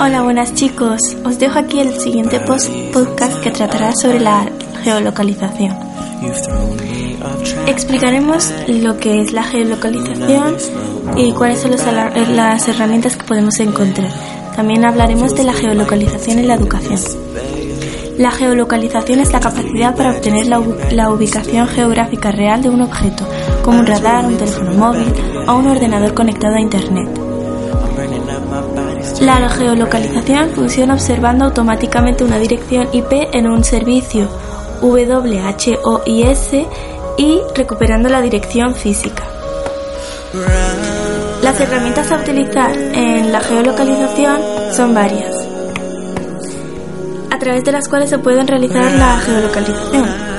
Hola, buenas chicos. Os dejo aquí el siguiente post podcast que tratará sobre la geolocalización. Explicaremos lo que es la geolocalización y cuáles son los alar- las herramientas que podemos encontrar. También hablaremos de la geolocalización en la educación. La geolocalización es la capacidad para obtener la, la ubicación geográfica real de un objeto, como un radar, un teléfono móvil o un ordenador conectado a Internet. La geolocalización funciona observando automáticamente una dirección IP en un servicio WHOIS y recuperando la dirección física. Las herramientas a utilizar en la geolocalización son varias, a través de las cuales se pueden realizar la geolocalización.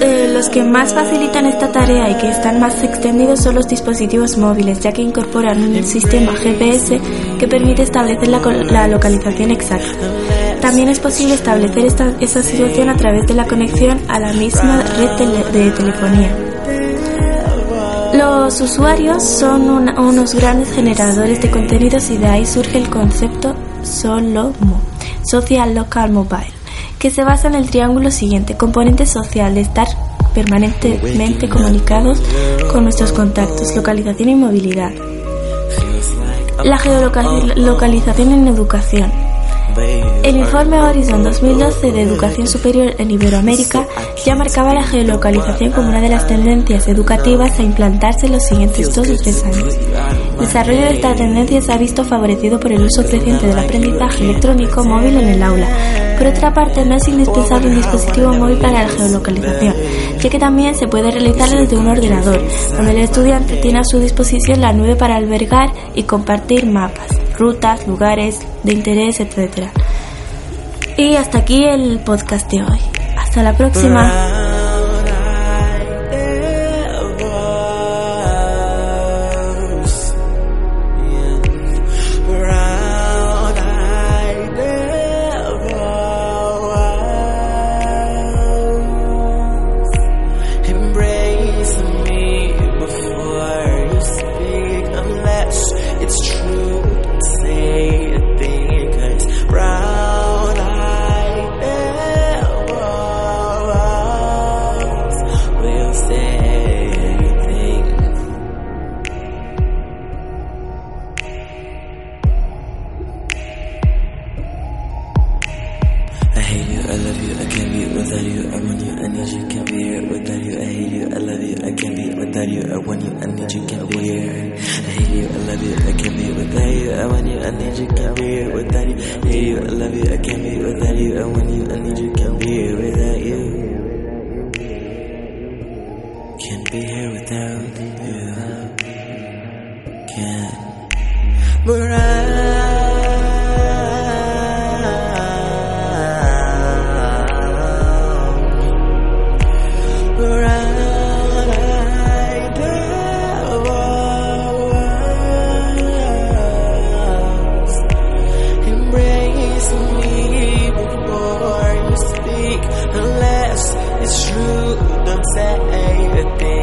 Eh, los que más facilitan esta tarea y que están más extendidos son los dispositivos móviles, ya que incorporan un sistema GPS que permite establecer la, localización exacta. También es posible establecer esta, situación a través de la conexión a la misma red de telefonía. Los usuarios son unos grandes generadores de contenidos y de ahí surge el concepto SOLOMO, Social Local Mobile, que se basa en el triángulo siguiente, componente social de estar permanentemente comunicados con nuestros contactos, localización y movilidad. La geolocalización en educación. El informe Horizon 2012 de Educación Superior en Iberoamérica ya marcaba la geolocalización como una de las tendencias educativas a implantarse en los siguientes dos o tres años. El desarrollo de esta tendencia se ha visto favorecido por el uso creciente del aprendizaje electrónico móvil en el aula. Por otra parte, no es indispensable un dispositivo móvil para la geolocalización, ya que también se puede realizar desde un ordenador, donde el estudiante tiene a su disposición la nube para albergar y compartir mapas, rutas, lugares de interés, etc. Y hasta aquí el podcast de hoy. Hasta la próxima. you, I want you, I need you, can't be here without you. I hate you, I love you, I can't be without you. I want you, I need you, can't be here. I hate you, I love you, I can't be without you. I want you, I need you, can't be here without you. I hate you, I love you, I can't be without you. I want you, I need you, can't be here without you. Can't be here without you. Can't. But I say the thing.